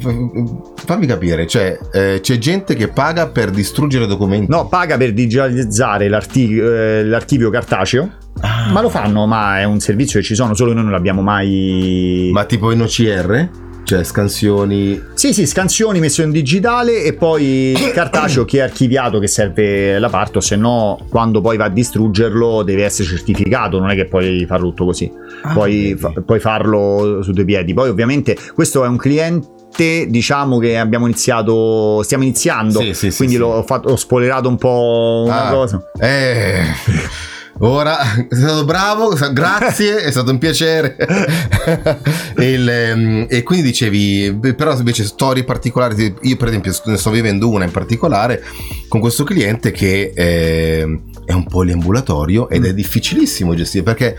Speaker 2: Fammi capire, cioè eh, c'è gente che paga per distruggere documenti.
Speaker 3: No, paga per digitalizzare eh, l'archivio cartaceo,
Speaker 2: Ah.
Speaker 3: ma lo fanno, ma è un servizio che ci sono, solo noi non l'abbiamo mai...
Speaker 2: Ma tipo in OCR? Cioè scansioni...
Speaker 3: Sì, sì, scansioni messo in digitale e poi il [coughs] cartaceo che è archiviato che serve la parte, o se no quando poi va a distruggerlo deve essere certificato, non è che puoi farlo tutto così,
Speaker 2: Ah,
Speaker 3: puoi, fa- puoi farlo su due piedi. Poi ovviamente questo è un cliente diciamo che abbiamo iniziato stiamo iniziando.
Speaker 2: Sì, sì, sì,
Speaker 3: quindi
Speaker 2: sì.
Speaker 3: L'ho, fatto, ho spoilerato un po' una
Speaker 2: Ah,
Speaker 3: cosa.
Speaker 2: Eh... Ora sei stato bravo, grazie, è stato un piacere. [laughs] e, ehm, e quindi dicevi, però invece storie particolari, io per esempio ne sto vivendo una in particolare con questo cliente che eh, è un poliambulatorio ed è
Speaker 3: Mm.
Speaker 2: difficilissimo gestire perché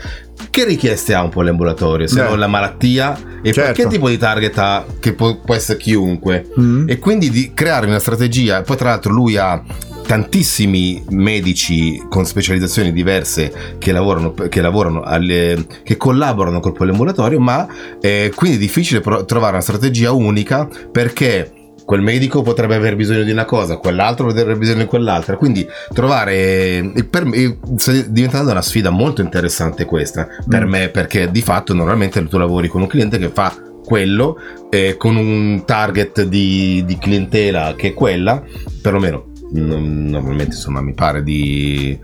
Speaker 2: che richieste ha un poliambulatorio se
Speaker 3: Beh.
Speaker 2: non la malattia e
Speaker 3: Certo.
Speaker 2: che tipo di target ha che può, può essere chiunque
Speaker 3: Mm.
Speaker 2: e quindi di creare una strategia. Poi, tra l'altro, lui ha tantissimi medici con specializzazioni diverse che lavorano, che, lavorano alle- che collaborano col poliambulatorio, ma è quindi difficile trovare una strategia unica perché. Quel medico potrebbe aver bisogno di una cosa, quell'altro potrebbe aver bisogno di quell'altra. Quindi trovare. e Per me sta diventando una sfida molto interessante questa per
Speaker 3: Mm.
Speaker 2: me, perché di fatto normalmente tu lavori con un cliente che fa quello eh, con un target di, di clientela che è quella, perlomeno normalmente insomma mi pare di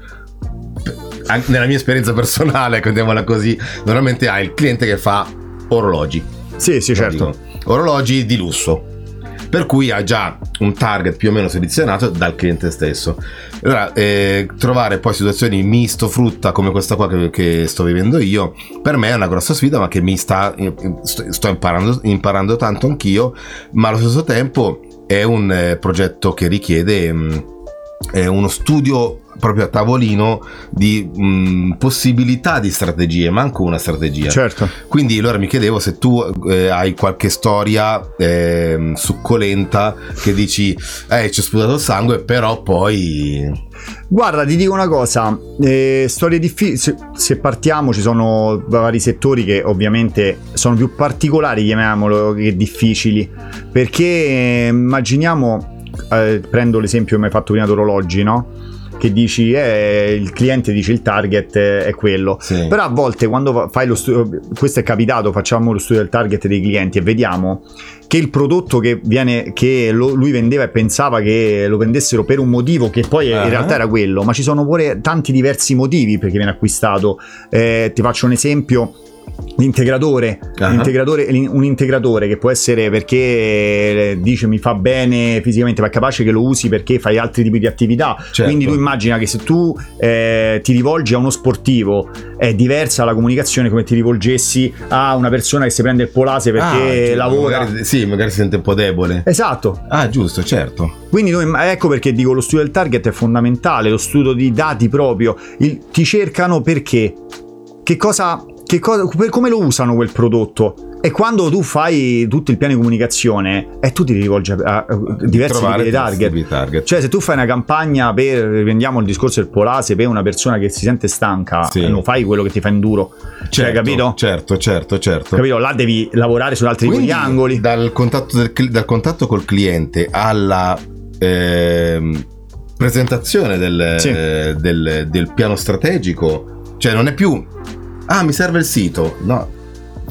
Speaker 2: anche nella mia esperienza personale, [laughs] contiamola così, normalmente hai il cliente che fa orologi.
Speaker 3: sì sì certo
Speaker 2: Dico, orologi di lusso. Per cui ha già un target più o meno selezionato dal cliente stesso. Allora, eh, trovare poi situazioni misto frutta come questa qua che, che sto vivendo io, per me è una grossa sfida, ma che mi sta. sto, sto imparando, imparando tanto anch'io, ma allo stesso tempo è un eh, progetto che richiede. Eh, uno studio proprio a tavolino di mh, possibilità di strategie, manco una strategia.
Speaker 3: Certo.
Speaker 2: Quindi allora mi chiedevo se tu eh, hai qualche storia eh, succolenta che dici, eh, ci ho sputato il sangue, però poi...
Speaker 3: Guarda, ti dico una cosa, eh, storie difficili, se, se, partiamo ci sono vari settori che ovviamente sono più particolari, chiamiamolo, che difficili, perché eh, immaginiamo, eh, prendo l'esempio che mi hai fatto prima d'orologi, no? che dici eh, il cliente dice il target è quello sì. però a volte quando fai lo studio questo è capitato facciamo lo studio del target dei clienti e vediamo che il prodotto che, viene, che lo, lui vendeva e pensava che lo vendessero per un motivo che poi uh-huh. in realtà era quello ma ci sono pure tanti diversi motivi perché viene acquistato eh, ti faccio un esempio L'integratore, uh-huh. l'integratore, un integratore che può essere perché eh, dice mi fa bene fisicamente, ma è capace che lo usi perché fai altri tipi di attività. Certo. Quindi tu immagina che se tu eh, ti rivolgi a uno sportivo è diversa la comunicazione come ti rivolgessi a una persona che si prende il polase perché ah, lavora.
Speaker 2: Magari, sì, magari si sente un po' debole.
Speaker 3: Esatto.
Speaker 2: Ah, giusto, certo.
Speaker 3: Quindi noi, ecco perché dico lo studio del target è fondamentale, lo studio di dati proprio. Il, ti cercano perché? Che cosa che cosa, come lo usano quel prodotto. E quando tu fai tutto il piano di comunicazione, e tu ti rivolgi a, a, diversi tipi di target. target. Cioè, se tu fai una campagna per, prendiamo il discorso del polase, per una persona che si sente stanca, sì. non fai quello che ti fa induro. Cioè, certo, cioè, capito?
Speaker 2: Certo, certo, certo.
Speaker 3: Capito? Là devi lavorare su altri Quindi, angoli.
Speaker 2: Dal contatto, del, dal contatto col cliente alla. Eh, presentazione del, sì. del, del piano strategico, cioè non è più ah mi serve il sito, no,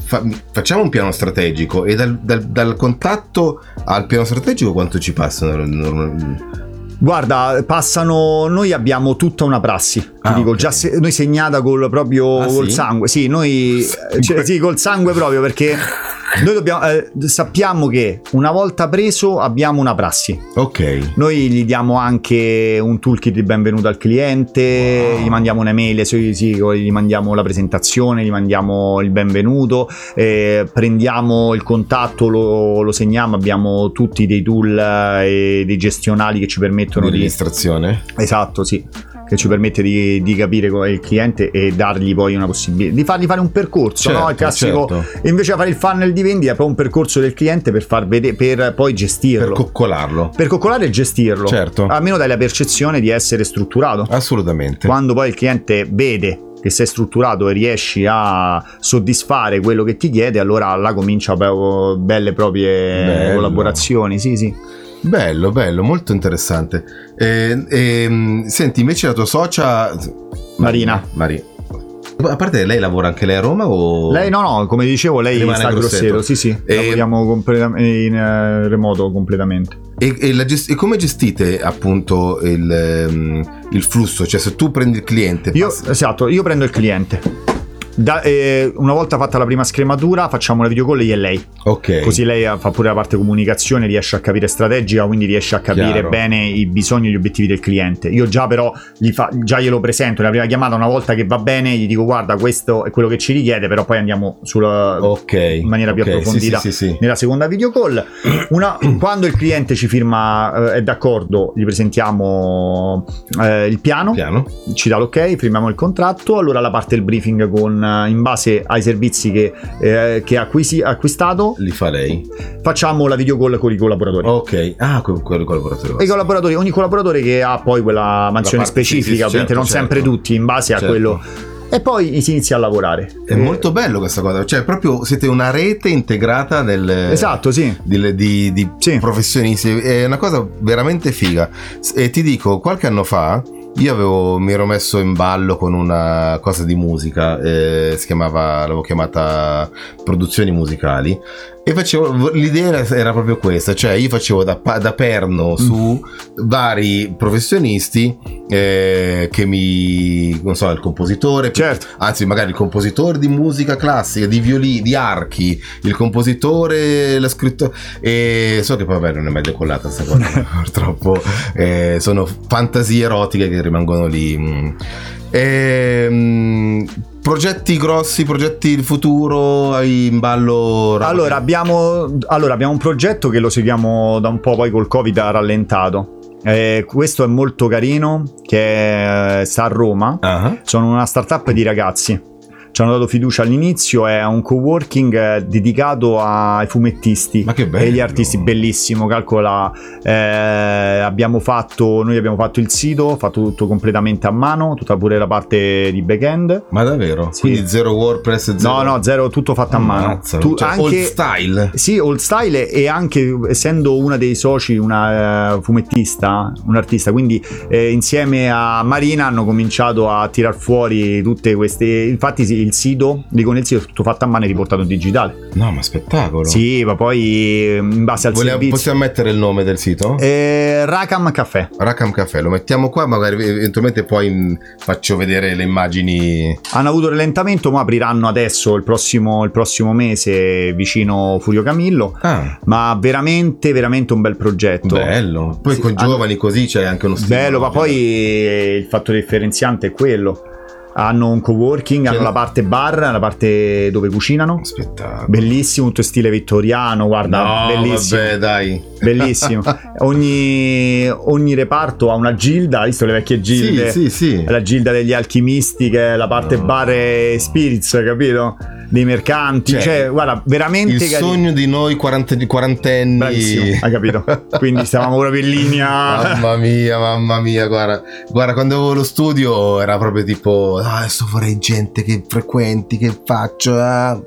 Speaker 2: Fa, facciamo un piano strategico e dal, dal, dal, contatto al piano strategico quanto ci passano?
Speaker 3: Guarda, passano. Noi abbiamo tutta una prassi. Ti ah, dico, okay. già se, noi segnata col proprio ah, col sì? sangue. Sì, noi. Cioè, sì, col sangue proprio perché [laughs] noi dobbiamo, eh, sappiamo che una volta preso abbiamo una prassi.
Speaker 2: Ok.
Speaker 3: Noi gli diamo anche un toolkit di benvenuto al cliente, wow. gli mandiamo un'email, sì, sì, gli mandiamo la presentazione, gli mandiamo il benvenuto, eh, prendiamo il contatto, lo, lo, segniamo, abbiamo tutti dei tool eh, e dei gestionali che ci permettono
Speaker 2: di... Registrazione?
Speaker 3: Esatto, sì che ci permette di, di capire qual è il cliente e dargli poi una possibilità di fargli fare un percorso, certo, no? Il classico, certo. invece fare il funnel di vendita, proprio un percorso del cliente per far vedere, per poi gestirlo.
Speaker 2: Per coccolarlo.
Speaker 3: Per coccolare e gestirlo.
Speaker 2: Certo.
Speaker 3: Almeno dai la percezione di essere strutturato.
Speaker 2: Assolutamente.
Speaker 3: Quando poi il cliente vede che sei strutturato e riesci a soddisfare quello che ti chiede, allora là comincia belle proprie Bello. collaborazioni. Sì, sì.
Speaker 2: Bello, bello, molto interessante. E, e, senti, invece la tua socia...
Speaker 3: Marina.
Speaker 2: Marina. A parte lei lavora anche lei a Roma o...
Speaker 3: Lei no, no, come dicevo lei Rimane sta a Grosseto, sì sì, e... lavoriamo completam- in uh, remoto completamente.
Speaker 2: E, e, gest- e, come gestite appunto il, um, il, flusso? Cioè se tu prendi il cliente...
Speaker 3: Io, passi... Esatto, io prendo il cliente da, eh, una volta fatta la prima scrematura, facciamo la video call io e lei.
Speaker 2: Ok.
Speaker 3: Così lei fa pure la parte comunicazione, riesce a capire strategica, quindi riesce a capire Chiaro. bene i bisogni e gli obiettivi del cliente. Io già però fa, già glielo presento nella prima chiamata, una volta che va bene, gli dico guarda, questo è quello che ci richiede, però poi andiamo sulla,
Speaker 2: okay.
Speaker 3: in maniera
Speaker 2: okay.
Speaker 3: più approfondita
Speaker 2: sì, sì, sì,
Speaker 3: nella seconda video call. Una, [clears throat] quando il cliente ci firma, eh, è d'accordo, gli presentiamo eh, il piano,
Speaker 2: piano,
Speaker 3: ci dà l'ok, firmiamo il contratto, allora la parte del briefing con in base ai servizi che, eh, che acquisi, acquistato
Speaker 2: li fa lei
Speaker 3: facciamo la video call con i collaboratori
Speaker 2: ok ah con, con i collaboratori
Speaker 3: i collaboratori ogni collaboratore che ha poi quella mansione parte, specifica sì, sì, ovviamente certo, non certo. sempre tutti in base certo. a quello e poi si inizia a lavorare.
Speaker 2: È e... molto bello questa cosa, cioè proprio siete una rete integrata del,
Speaker 3: esatto, sì.
Speaker 2: di, di, di sì. professionisti, è una cosa veramente figa. E ti dico, qualche anno fa io avevo, mi ero messo in ballo con una cosa di musica, eh, si chiamava, l'avevo chiamata produzioni musicali e facevo, l'idea era proprio questa, cioè io facevo da, da perno su mm. vari professionisti eh, che mi, non so, il compositore,
Speaker 3: certo.
Speaker 2: anzi magari il compositore di musica classica, di violini, di archi, il compositore, lo scrittore, e so che poi vabbè non è mai decollata questa cosa, [laughs] purtroppo, eh, sono fantasie erotiche che rimangono lì. Mm. E, progetti grossi, progetti di futuro, in ballo?
Speaker 3: Allora abbiamo, allora abbiamo, un progetto che lo seguiamo da un po', poi col Covid ha rallentato. Eh, questo è molto carino, che è- sta a Roma.
Speaker 2: Ah,
Speaker 3: Sono una startup di ragazzi. Ci hanno dato fiducia all'inizio, è un coworking eh, dedicato ai fumettisti
Speaker 2: Ma che bello.
Speaker 3: e gli artisti, bellissimo, calcola, eh, abbiamo fatto, noi abbiamo fatto il sito, fatto tutto completamente a mano, tutta pure la parte di back-end.
Speaker 2: Ma davvero?
Speaker 3: Sì.
Speaker 2: Quindi zero WordPress, zero...
Speaker 3: No, no, zero, tutto fatto a mano. Tu-
Speaker 2: cioè, old style.
Speaker 3: sì, old style e anche essendo una dei soci una eh, fumettista, un artista, quindi eh, insieme a Marina hanno cominciato a tirar fuori tutte queste... Infatti sì, il sito, dico nel sito, è tutto fatto a mano e riportato in digitale.
Speaker 2: No, ma spettacolo.
Speaker 3: Sì, ma poi eh, in base al
Speaker 2: Vogliamo-
Speaker 3: servizio...
Speaker 2: possiamo mettere il nome del sito?
Speaker 3: Eh, Rakam Caffè.
Speaker 2: Rackham Caffè, lo mettiamo qua, magari eventualmente poi mm, faccio vedere le immagini.
Speaker 3: Hanno avuto rallentamento, ma apriranno adesso il prossimo, il prossimo mese vicino Furio Camillo.
Speaker 2: Ah,
Speaker 3: Ma veramente, veramente un bel progetto.
Speaker 2: bello. Poi
Speaker 3: Sì,
Speaker 2: con
Speaker 3: hanno-
Speaker 2: giovani così c'è anche uno stile.
Speaker 3: Bello, ma poi il fattore differenziante è quello. Hanno un coworking,
Speaker 2: Cioè-
Speaker 3: hanno la parte bar, la parte dove cucinano.
Speaker 2: Spettacolo.
Speaker 3: Bellissimo, tutto stile vittoriano, guarda,
Speaker 2: no,
Speaker 3: bellissimo.
Speaker 2: vabbè, dai. [laughs]
Speaker 3: Bellissimo. ogni, ogni reparto ha una gilda, hai visto le vecchie gilde?
Speaker 2: Sì, sì, sì.
Speaker 3: La gilda degli alchimisti, che è la parte
Speaker 2: No.
Speaker 3: bar e spirits, capito? Dei mercanti.
Speaker 2: Cioè,
Speaker 3: Cioè, guarda, veramente
Speaker 2: Il
Speaker 3: carino.
Speaker 2: sogno di noi 40 di quarantenni.
Speaker 3: Bravissimo, hai capito? [laughs] Quindi stavamo proprio in linea.
Speaker 2: Mamma mia, mamma mia, guarda, guarda, quando avevo lo studio era proprio tipo, "Ah, adesso vorrei gente che frequenti, che faccio, ah".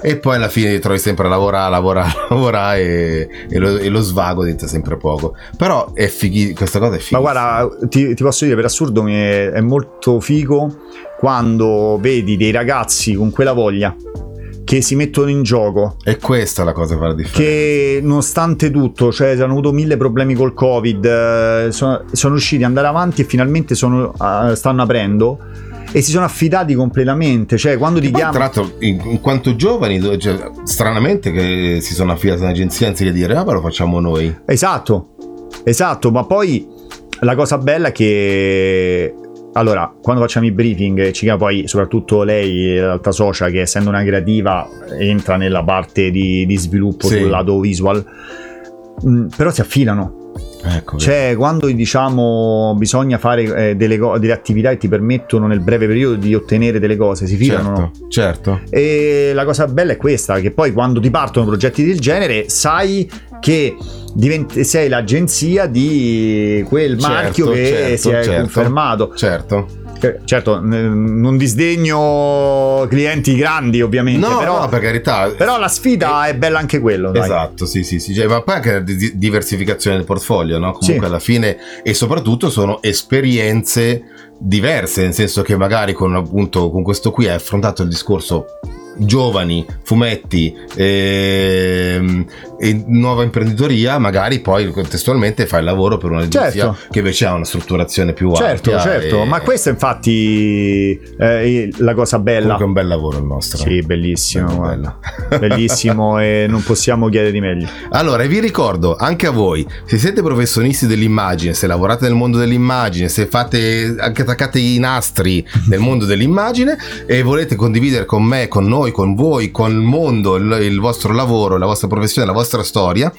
Speaker 2: E poi alla fine trovi sempre a lavorare, lavorare, [laughs] lavorare e, e lo, e lo svago diventa sempre poco. Però è fighi, questa cosa è figa.
Speaker 3: Ma guarda, ti, ti posso dire per assurdo, mi è, è molto figo quando vedi dei ragazzi con quella voglia che si mettono in gioco.
Speaker 2: è questa la cosa che fa la differenza.
Speaker 3: Che nonostante tutto, cioè hanno avuto mille problemi col Covid, eh, sono, sono riusciti ad andare avanti e finalmente sono, eh, stanno aprendo e si sono affidati completamente. Cioè, quando ti
Speaker 2: Poi, tra
Speaker 3: chiamano.
Speaker 2: l'altro, in, in quanto giovani, cioè, stranamente che si sono affidati a un'agenzia anziché dire, ah, ma lo facciamo noi.
Speaker 3: Esatto, esatto, ma poi la cosa bella è che allora, quando facciamo i briefing, ci chiama poi soprattutto lei, l'altra socia, che essendo una creativa entra nella parte di, di sviluppo
Speaker 2: Sì.
Speaker 3: sul lato visual, mm, però si affidano.
Speaker 2: Ecco.
Speaker 3: Cioè, quando diciamo bisogna fare eh, delle, co- delle attività che ti permettono nel breve periodo di ottenere delle cose, si fidano.
Speaker 2: certo, certo.
Speaker 3: E la cosa bella è questa, che poi quando ti partono progetti del genere sai che diventi- sei l'agenzia di quel
Speaker 2: Certo,
Speaker 3: marchio che
Speaker 2: certo,
Speaker 3: si è
Speaker 2: certo.
Speaker 3: confermato.
Speaker 2: Certo.
Speaker 3: Eh, Certo, non disdegno clienti grandi ovviamente,
Speaker 2: No,
Speaker 3: però,
Speaker 2: no, per carità.
Speaker 3: però la sfida è bella anche quello. dai.
Speaker 2: Esatto, sì, sì, sì, cioè, ma poi anche la di- diversificazione del portfolio, no? Comunque
Speaker 3: Sì.
Speaker 2: alla fine e soprattutto sono esperienze diverse, nel senso che magari con appunto con questo qui hai affrontato il discorso giovani, fumetti ehm, e nuova imprenditoria, magari poi contestualmente fai il lavoro per un'agenzia
Speaker 3: Certo.
Speaker 2: che invece ha una strutturazione più
Speaker 3: Certo,
Speaker 2: ampia.
Speaker 3: certo,
Speaker 2: e-
Speaker 3: ma questa infatti è la cosa bella.
Speaker 2: comunque è un bel lavoro il nostro.
Speaker 3: Sì, bellissimo,
Speaker 2: Bello,
Speaker 3: guarda.
Speaker 2: bello. [laughs]
Speaker 3: bellissimo e non possiamo chiedere di meglio.
Speaker 2: Allora, vi ricordo anche a voi, se siete professionisti dell'immagine, se lavorate nel mondo dell'immagine, se fate anche attaccate i nastri [laughs] nel mondo dell'immagine e volete condividere con me, con noi, con voi, con il mondo, il, il vostro lavoro, la vostra professione, la vostra storia,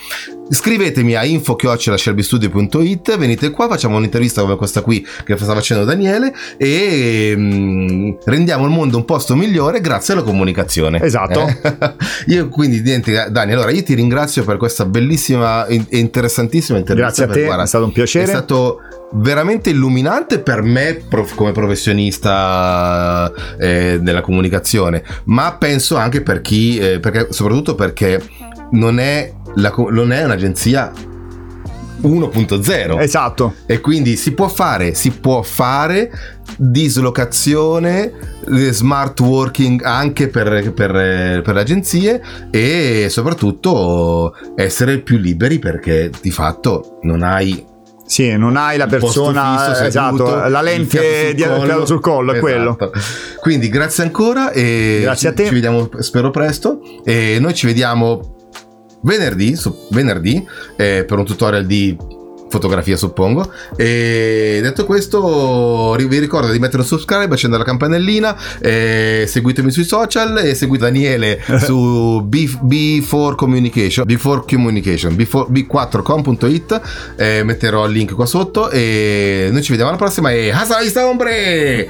Speaker 2: scrivetemi a info-shelbystudio.it, venite qua, facciamo un'intervista come questa qui che sta facendo Daniele e mm, rendiamo il mondo un posto migliore grazie alla comunicazione.
Speaker 3: Esatto.
Speaker 2: Eh? [laughs] io quindi niente, Dani, allora io ti ringrazio per questa bellissima e interessantissima intervista.
Speaker 3: Grazie a te,
Speaker 2: guarda,
Speaker 3: è stato un piacere.
Speaker 2: È stato veramente illuminante per me prof- come professionista eh, della comunicazione, ma penso anche per chi, eh, perché, soprattutto perché non è, la non è un'agenzia 1.0
Speaker 3: Esatto.
Speaker 2: e quindi si può fare, si può fare dislocazione, eh, smart working anche per, per, per le agenzie e soprattutto essere più liberi perché di fatto non hai
Speaker 3: Sì, non hai la persona,
Speaker 2: fisso, seduto,
Speaker 3: esatto, la lente di fiato sul collo, è
Speaker 2: Esatto.
Speaker 3: quello.
Speaker 2: Quindi grazie ancora e
Speaker 3: Grazie a te.
Speaker 2: ci vediamo spero presto e noi ci vediamo venerdì, venerdì eh, per un tutorial di fotografia suppongo. E detto questo, vi ricordo di mettere un subscribe, accendere la campanellina, seguitemi sui social e seguite Daniele [laughs] su B, B4 Communication, B4 Communication, B4, b4com.it, eh, metterò il link qua sotto e noi ci vediamo alla prossima e hasta la vista ombre!